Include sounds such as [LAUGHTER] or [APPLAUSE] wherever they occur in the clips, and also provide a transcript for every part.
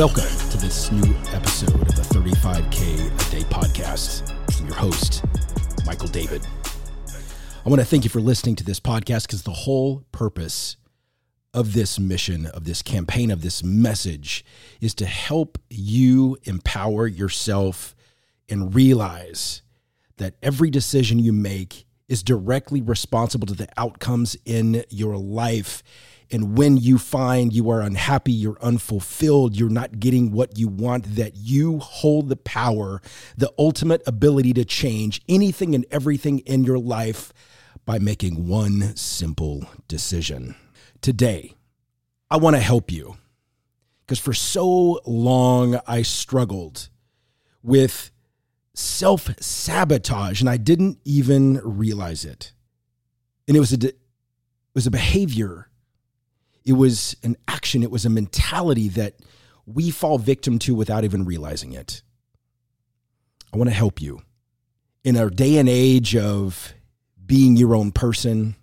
Welcome to this new episode of the 35K a Day podcast. I'm your host, Michael David. I want to thank you for listening to this podcast because the whole purpose of this mission, of this campaign, of this message is to help you empower yourself and realize that every decision you make is directly responsible to the outcomes in your life. And when you find you are unhappy, you're unfulfilled, you're not getting what you want, that you hold the power, the ultimate ability to change anything and everything in your life by making one simple decision. Today, I want to help you because for so long I struggled with self sabotage and I didn't even realize it. And it was a it was a behavior. It was an action, it was a mentality that we fall victim to without even realizing it. I want to help you. In our day and age of being your own person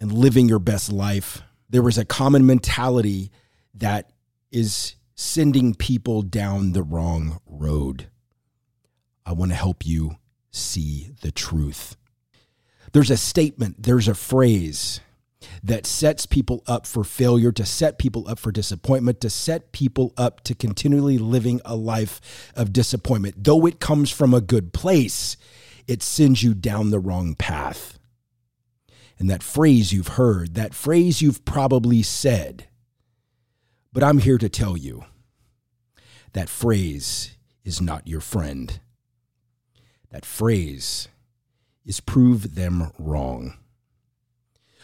and living your best life, there was a common mentality that is sending people down the wrong road. I want to help you see the truth. There's a statement, there's a phrase that sets people up for failure, to set people up for disappointment, to set people up to continually living a life of disappointment. Though it comes from a good place, it sends you down the wrong path. And that phrase you've heard, that phrase you've probably said, but I'm here to tell you that phrase is not your friend. That phrase is prove them wrong.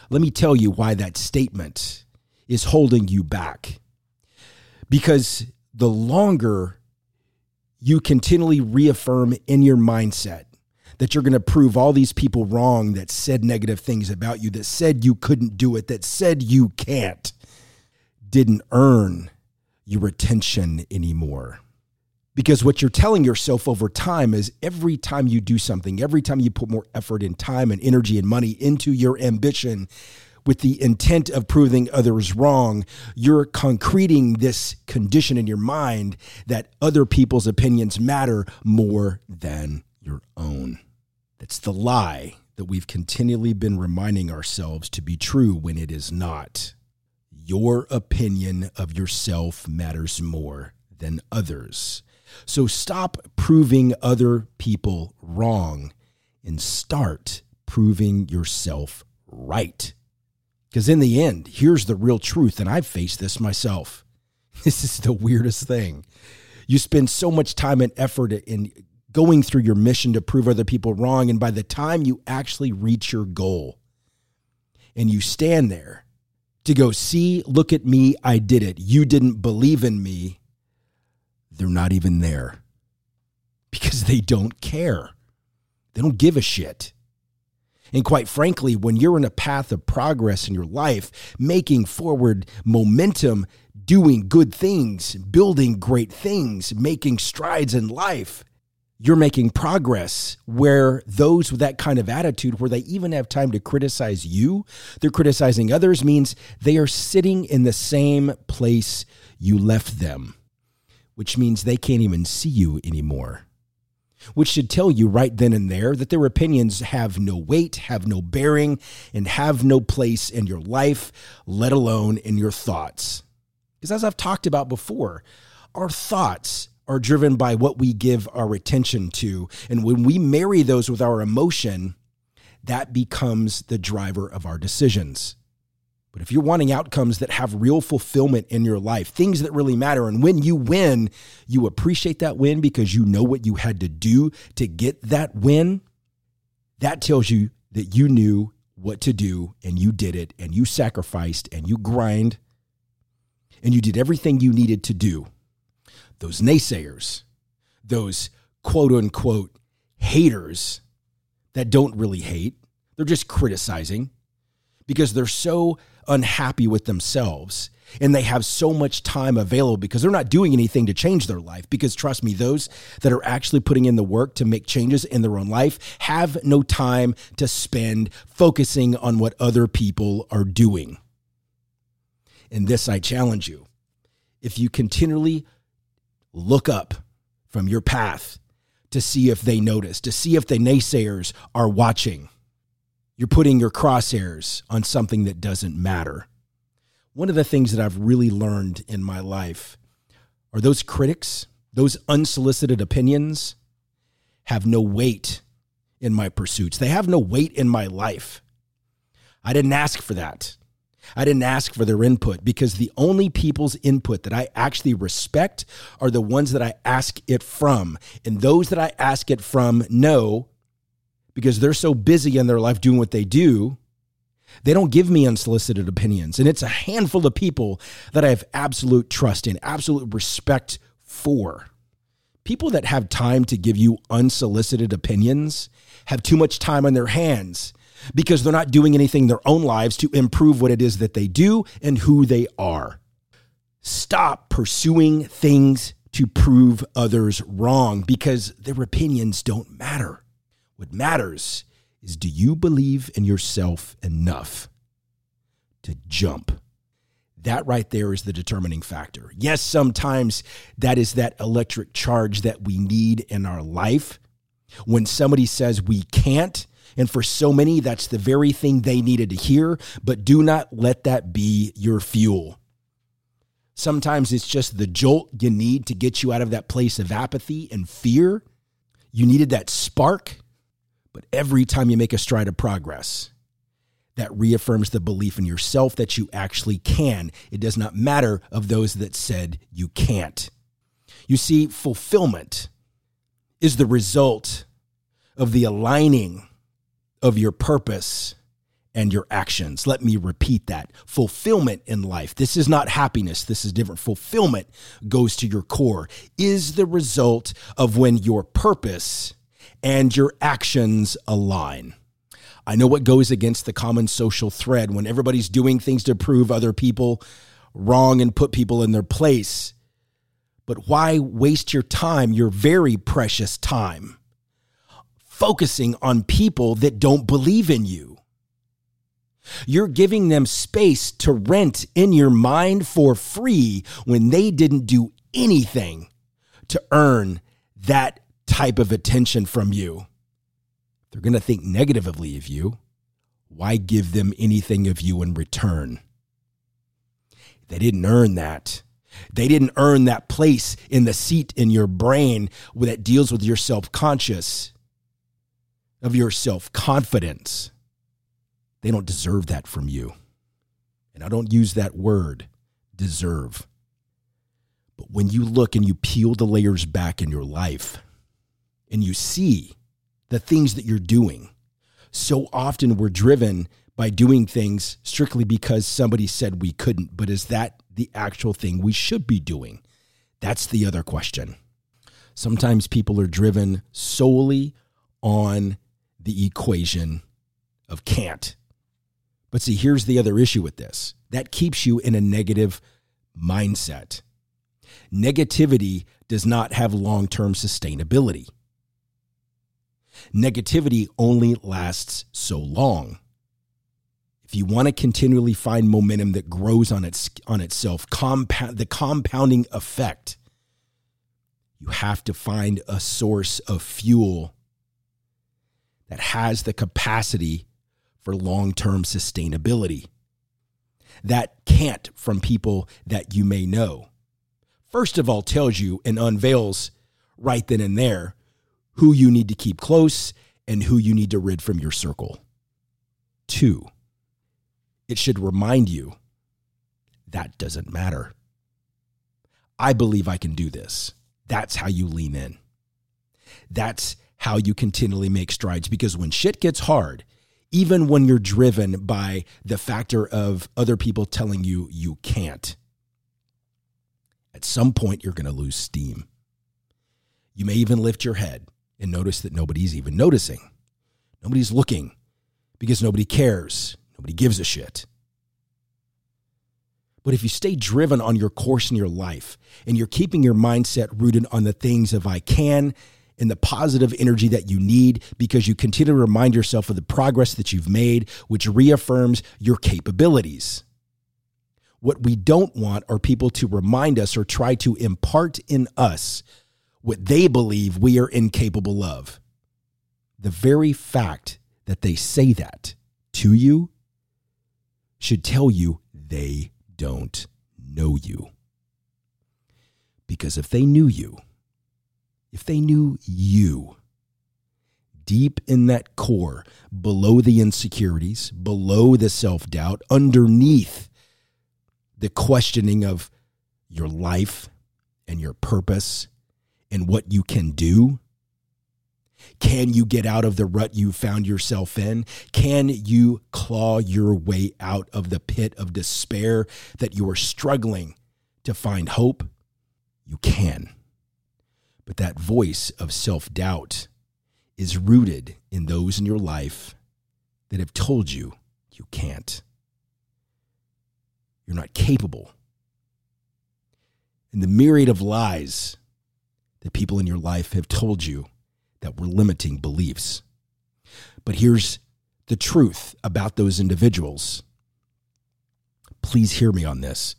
Let me tell you why that statement is holding you back. Because the longer you continually reaffirm in your mindset that you're going to prove all these people wrong that said negative things about you, that said you couldn't do it, that said you can't, didn't earn your attention anymore. Because what you're telling yourself over time is every time you do something, every time you put more effort and time and energy and money into your ambition with the intent of proving others wrong, you're concreting this condition in your mind that other people's opinions matter more than your own. That's the lie that we've continually been reminding ourselves to be true when it is not. Your opinion of yourself matters more than others. So stop proving other people wrong and start proving yourself right. Because in the end, here's the real truth, and I've faced this myself. [LAUGHS] This is the weirdest thing. You spend so much time and effort in going through your mission to prove other people wrong, and by the time you actually reach your goal and you stand there to go, see, look at me, I did it. You didn't believe in me they're not even there because they don't care. They don't give a shit. And quite frankly, when you're in a path of progress in your life, making forward momentum, doing good things, building great things, making strides in life, you're making progress where those with that kind of attitude, where they even have time to criticize you, they're criticizing others, means they are sitting in the same place you left them which means they can't even see you anymore. Which should tell you right then and there that their opinions have no weight, have no bearing, and have no place in your life, let alone in your thoughts. Because as I've talked about before, our thoughts are driven by what we give our attention to. And when we marry those with our emotion, that becomes the driver of our decisions. But if you're wanting outcomes that have real fulfillment in your life, things that really matter, and when you win, you appreciate that win because you know what you had to do to get that win, that tells you that you knew what to do and you did it and you sacrificed and you grind and you did everything you needed to do. Those naysayers, those quote unquote haters that don't really hate, they're just criticizing because they're so unhappy with themselves and they have so much time available because they're not doing anything to change their life. Because trust me, those that are actually putting in the work to make changes in their own life have no time to spend focusing on what other people are doing. And this, I challenge you. if you continually look up from your path to see if they notice, to see if the naysayers are watching. You're putting your crosshairs on something that doesn't matter. One of the things that I've really learned in my life are those critics, those unsolicited opinions have no weight in my pursuits. They have no weight in my life. I didn't ask for that. I didn't ask for their input because the only people's input that I actually respect are the ones that I ask it from. And those that I ask it from know because they're so busy in their life doing what they do, they don't give me unsolicited opinions. And it's a handful of people that I have absolute trust in, absolute respect for. People that have time to give you unsolicited opinions have too much time on their hands because they're not doing anything in their own lives to improve what it is that they do and who they are. Stop pursuing things to prove others wrong because their opinions don't matter. What matters is do you believe in yourself enough to jump? That right there is the determining factor. Yes, sometimes that is that electric charge that we need in our life. When somebody says we can't, and for so many, that's the very thing they needed to hear, but do not let that be your fuel. Sometimes it's just the jolt you need to get you out of that place of apathy and fear. You needed that spark, every time you make a stride of progress, that reaffirms the belief in yourself that you actually can. It does not matter of those that said you can't. You see, fulfillment is the result of the aligning of your purpose and your actions. Let me repeat that. Fulfillment in life. This is not happiness. This is different. Fulfillment goes to your core, is the result of when your purpose and your actions align. I know what goes against the common social thread when everybody's doing things to prove other people wrong and put people in their place. But why waste your time, your very precious time? focusing on people that don't believe in you. You're giving them space to rent in your mind for free when they didn't do anything to earn that type of attention from you. They're going to think negatively of you. Why give them anything of you in return? They didn't earn that. They didn't earn that place in the seat in your brain that deals with your self conscious of your self confidence. They don't deserve that from you. And I don't use that word, deserve. But when you look and you peel the layers back in your life and you see the things that you're doing, so often we're driven by doing things strictly because somebody said we couldn't. But is that the actual thing we should be doing? That's the other question. Sometimes people are driven solely on the equation of can't. But see, here's the other issue with this that keeps you in a negative mindset. Negativity does not have long term sustainability. Negativity only lasts so long. If you want to continually find momentum that grows on its on itself, compound the compounding effect, you have to find a source of fuel that has the capacity for long term sustainability. That can't from people that you may know. First of all, tells you and unveils right then and there who you need to keep close and who you need to rid from your circle. Two, it should remind you that doesn't matter. I believe I can do this. That's how you lean in. That's how you continually make strides because when shit gets hard, even when you're driven by the factor of other people telling you you can't, at some point you're going to lose steam. You may even lift your head and notice that nobody's even noticing. Nobody's looking because nobody cares. Nobody gives a shit. But if you stay driven on your course in your life and you're keeping your mindset rooted on the things of I can and the positive energy that you need because you continue to remind yourself of the progress that you've made, which reaffirms your capabilities. What we don't want are people to remind us or try to impart in us what they believe we are incapable of. The very fact that they say that to you should tell you they don't know you. Because if they knew you, if they knew you, deep in that core, below the insecurities, below the self doubt, underneath the questioning of your life and your purpose and what you can do? Can you get out of the rut you found yourself in? Can you claw your way out of the pit of despair that you are struggling to find hope? You can. But that voice of self doubt is rooted in those in your life that have told you you can't. You're not capable. And the myriad of lies that people in your life have told you that were limiting beliefs. But here's the truth about those individuals. Please hear me on this.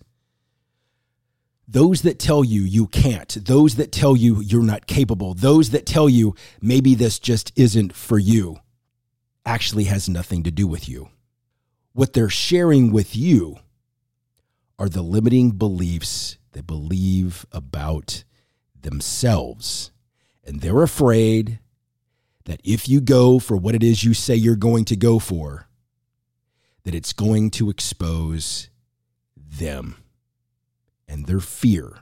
Those that tell you you can't, those that tell you you're not capable, those that tell you maybe this just isn't for you, actually has nothing to do with you. What they're sharing with you are the limiting beliefs they believe about themselves. And they're afraid that if you go for what it is you say you're going to go for, that it's going to expose them and their fear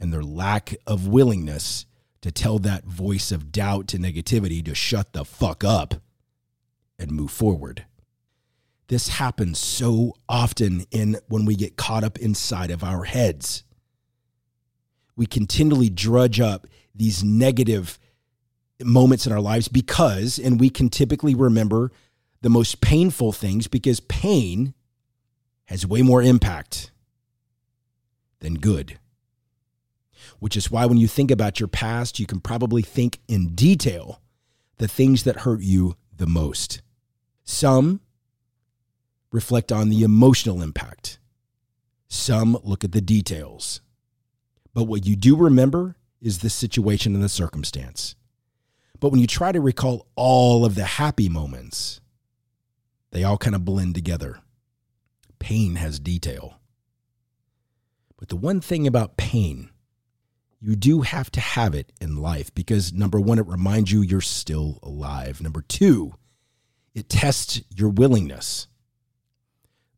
and their lack of willingness to tell that voice of doubt and negativity to shut the fuck up and move forward. This happens so often in when we get caught up inside of our heads we continually drudge up these negative moments in our lives because, and we can typically remember the most painful things because pain has way more impact than good. Which is why when you think about your past, you can probably think in detail the things that hurt you the most. Some reflect on the emotional impact, some look at the details. But what you do remember is the situation and the circumstance. But when you try to recall all of the happy moments, they all kind of blend together. Pain has detail. But the one thing about pain, you do have to have it in life because number one, it reminds you you're still alive. Number two, it tests your willingness.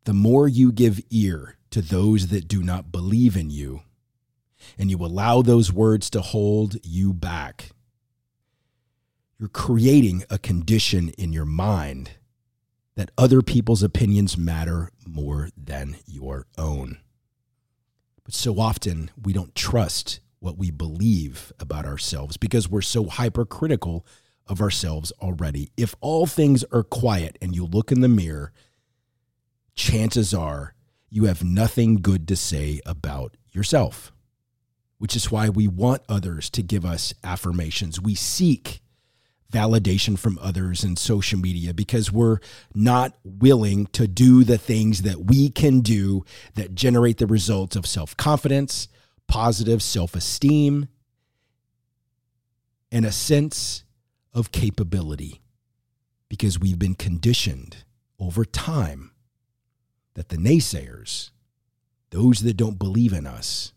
The more you give ear to those that do not believe in you, and you allow those words to hold you back, you're creating a condition in your mind that other people's opinions matter more than your own. But so often we don't trust what we believe about ourselves because we're so hypercritical of ourselves already. If all things are quiet and you look in the mirror, chances are you have nothing good to say about yourself which is why we want others to give us affirmations. We seek validation from others in social media because we're not willing to do the things that we can do that generate the results of self confidence, positive self esteem, and a sense of capability because we've been conditioned over time that the naysayers, those that don't believe in us,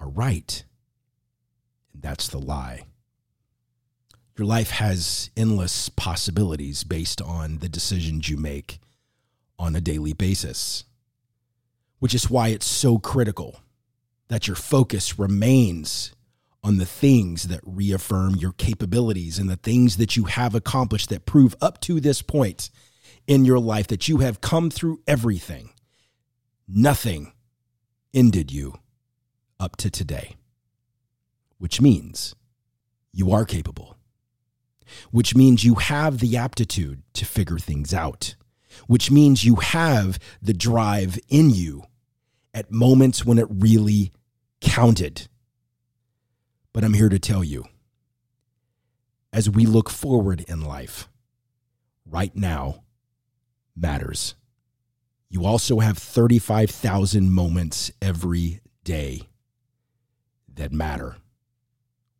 are right. And that's the lie. Your life has endless possibilities based on the decisions you make on a daily basis, which is why it's so critical that your focus remains on the things that reaffirm your capabilities and the things that you have accomplished that prove up to this point in your life that you have come through everything. Nothing ended you up to today, which means you are capable, which means you have the aptitude to figure things out, which means you have the drive in you at moments when it really counted. But I'm here to tell you as we look forward in life, right now matters. you also have 35,000 moments every day that matter.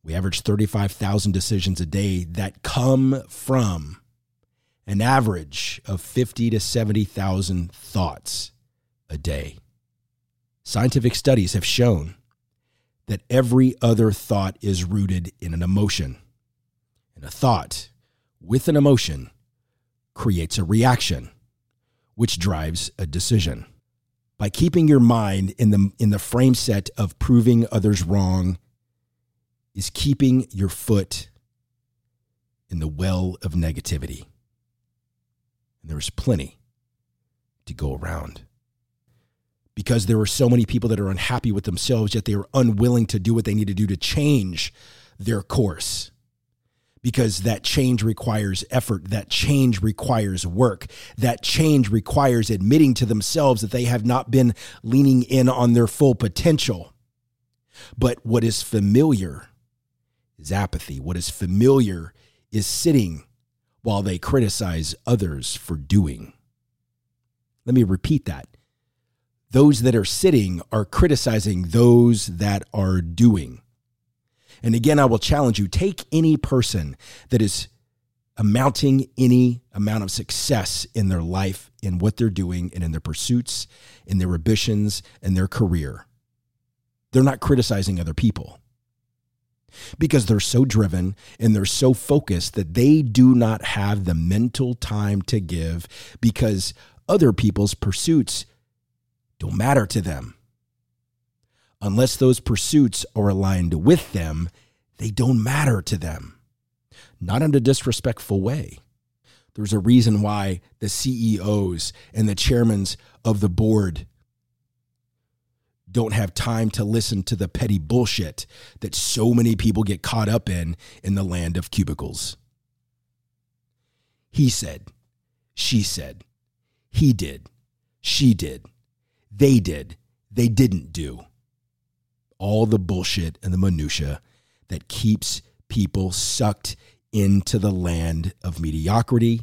We average 35,000 decisions a day that come from an average of 50 to 70,000 thoughts a day. Scientific studies have shown that every other thought is rooted in an emotion. And a thought with an emotion creates a reaction, which drives a decision. By keeping your mind in the, in the frame set of proving others wrong, is keeping your foot in the well of negativity. And there's plenty to go around. Because there are so many people that are unhappy with themselves, yet they are unwilling to do what they need to do to change their course. Because that change requires effort, that change requires work, that change requires admitting to themselves that they have not been leaning in on their full potential. But what is familiar is apathy. What is familiar is sitting while they criticize others for doing. Let me repeat that. Those that are sitting are criticizing those that are doing. And again, I will challenge you take any person that is amounting any amount of success in their life, in what they're doing, and in their pursuits, in their ambitions, and their career. They're not criticizing other people because they're so driven and they're so focused that they do not have the mental time to give because other people's pursuits don't matter to them. Unless those pursuits are aligned with them, they don't matter to them. Not in a disrespectful way. There's a reason why the CEOs and the chairmen of the board don't have time to listen to the petty bullshit that so many people get caught up in in the land of cubicles. He said, she said, he did, she did, they did, they didn't do. All the bullshit and the minutia that keeps people sucked into the land of mediocrity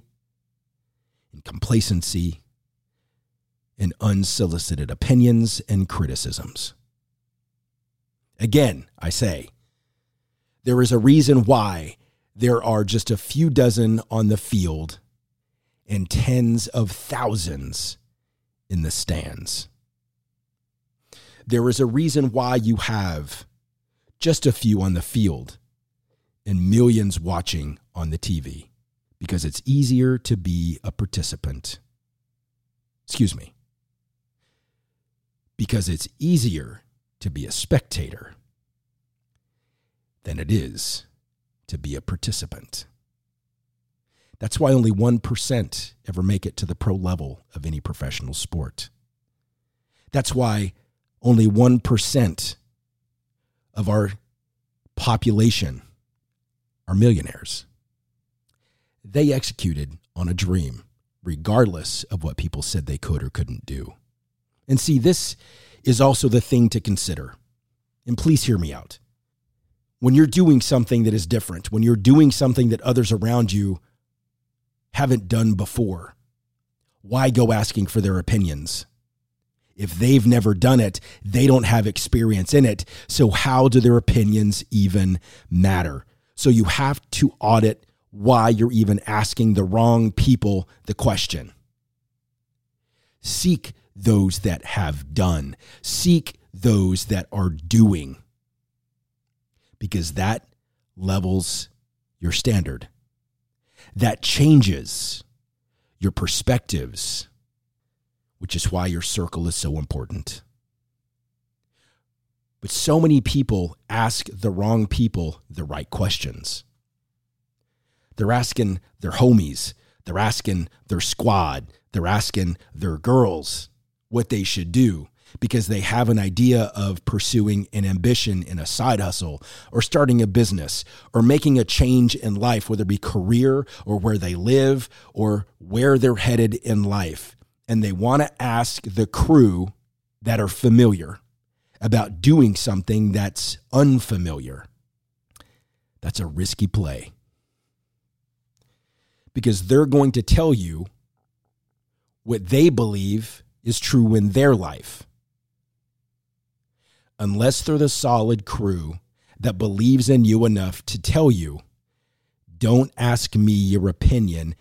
and complacency and unsolicited opinions and criticisms. Again, I say, there is a reason why there are just a few dozen on the field and tens of thousands in the stands. There is a reason why you have just a few on the field and millions watching on the TV because it's easier to be a participant. Excuse me because it's easier to be a spectator than it is to be a participant. That's why only 1% ever make it to the pro level of any professional sport. That's why only 1% of our population are millionaires. They executed on a dream, regardless of what people said they could or couldn't do. And see, this is also the thing to consider. And please hear me out. When you're doing something that is different, when you're doing something that others around you haven't done before, why go asking for their opinions? If they've never done it, they don't have experience in it. So, how do their opinions even matter? So, you have to audit why you're even asking the wrong people the question. Seek those that have done, seek those that are doing, because that levels your standard. That changes your perspectives, which is why your circle is so important. But so many people ask the wrong people the right questions. They're asking their homies, they're asking their squad, they're asking their girls what they should do because they have an idea of pursuing an ambition in a side hustle or starting a business or making a change in life, whether it be career or where they live or where they're headed in life. And they want to ask the crew that are familiar about doing something that's unfamiliar. That's a risky play because they're going to tell you what they believe is true in their life. Unless they're the solid crew that believes in you enough to tell you, don't ask me your opinion,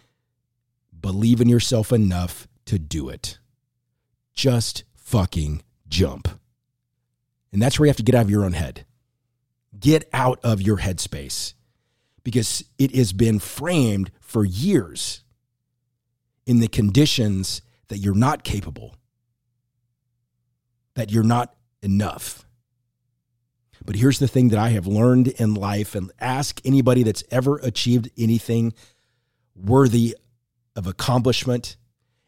believe in yourself enough to do it. Just fucking jump. And that's where you have to get out of your own head. Get out of your headspace because it has been framed for years in the conditions that you're not capable, that you're not enough. But here's the thing that I have learned in life and ask anybody that's ever achieved anything worthy of accomplishment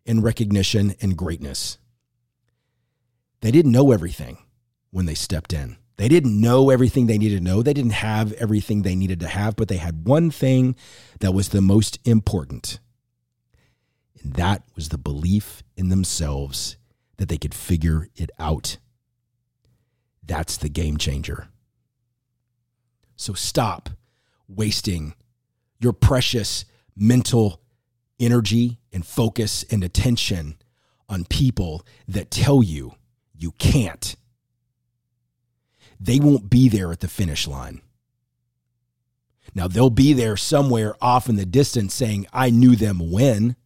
and recognition and greatness. They didn't know everything when they stepped in. They didn't know everything they needed to know. They didn't have everything they needed to have, but they had one thing that was the most important. And that was the belief in themselves that they could figure it out. That's the game changer. So stop wasting your precious mental energy and focus and attention on people that tell you you can't they won't be there at the finish line. Now, they'll be there somewhere off in the distance saying, I knew them when,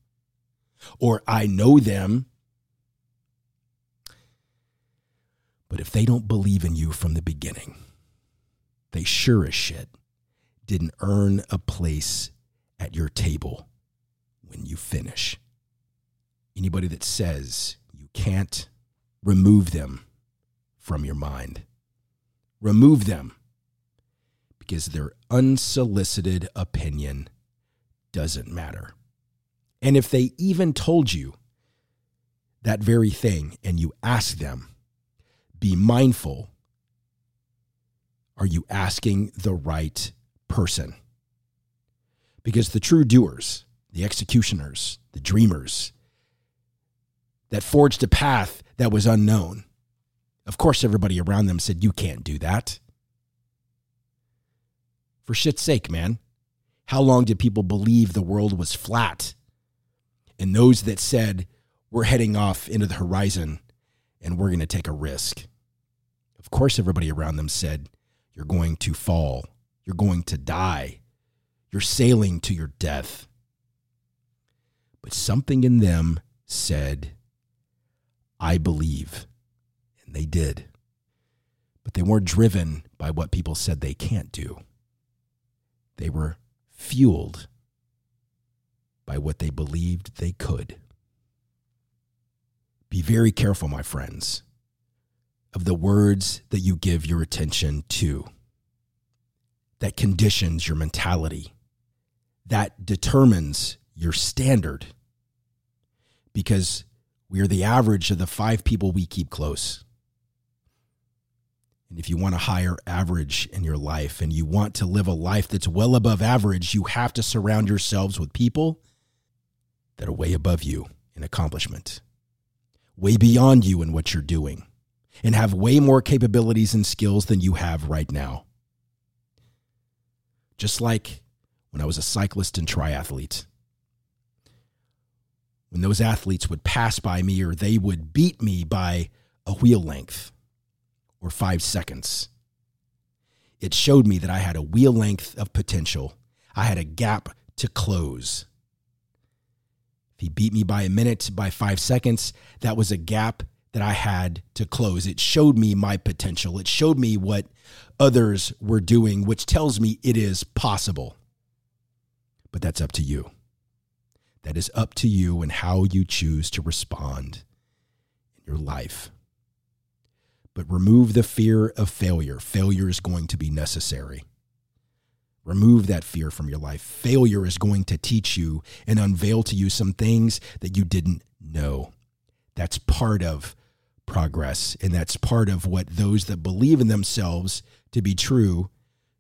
or I know them. But if they don't believe in you from the beginning, they sure as shit didn't earn a place at your table when you finish. Anybody that says you can't remove them from your mind remove them because their unsolicited opinion doesn't matter. And if they even told you that very thing and you ask them, be mindful are you asking the right person? Because the true doers, the executioners, the dreamers that forged a path that was unknown, of course, everybody around them said, You can't do that. For shit's sake, man. How long did people believe the world was flat? And those that said, We're heading off into the horizon and we're going to take a risk. Of course, everybody around them said, You're going to fall. You're going to die. You're sailing to your death. But something in them said, I believe. And they did. But they weren't driven by what people said they can't do. They were fueled by what they believed they could. Be very careful, my friends, of the words that you give your attention to. That conditions your mentality, that determines your standard. Because we are the average of the five people we keep close. And if you want a higher average in your life and you want to live a life that's well above average, you have to surround yourselves with people that are way above you in accomplishment, way beyond you in what you're doing, and have way more capabilities and skills than you have right now. Just like when I was a cyclist and triathlete. When those athletes would pass by me or they would beat me by a wheel length or five seconds. It showed me that I had a wheel length of potential. I had a gap to close. If he beat me by a minute, by five seconds, that was a gap that I had to close. It showed me my potential. It showed me what others were doing, which tells me it is possible. But that's up to you. That is up to you and how you choose to respond in your life but remove the fear of failure. Failure is going to be necessary. Remove that fear from your life. Failure is going to teach you and unveil to you some things that you didn't know. That's part of progress, and that's part of what those that believe in themselves to be true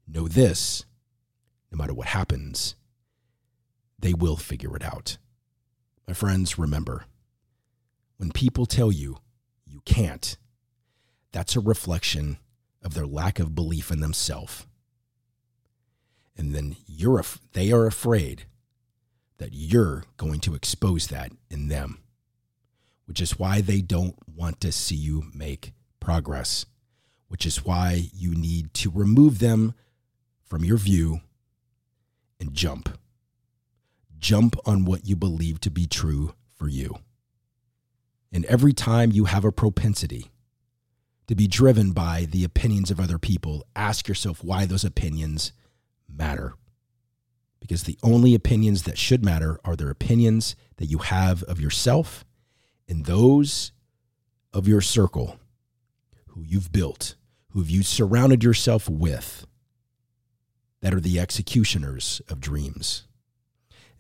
know this no matter what happens, they will figure it out. My friends, remember when people tell you you can't, that's a reflection of their lack of belief in themselves. And then you're they are afraid that you're going to expose that in them. which is why they don't want to see you make progress, which is why you need to remove them from your view and jump. Jump on what you believe to be true for you. And every time you have a propensity to be driven by the opinions of other people, ask yourself why those opinions matter. Because the only opinions that should matter are their opinions that you have of yourself and those of your circle who you've built, who you've surrounded yourself with, that are the executioners of dreams.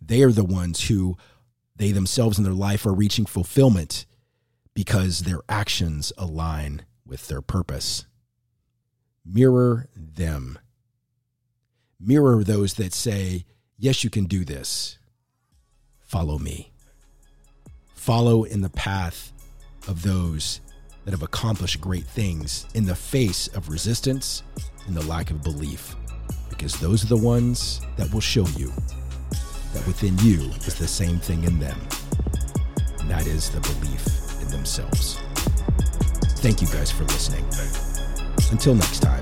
They are the ones who they themselves in their life are reaching fulfillment because their actions align with their purpose. Mirror them. Mirror those that say, Yes, you can do this. Follow me. Follow in the path of those that have accomplished great things in the face of resistance and the lack of belief, because those are the ones that will show you that within you is the same thing in them. And that is the belief in themselves. Thank you guys for listening. Until next time.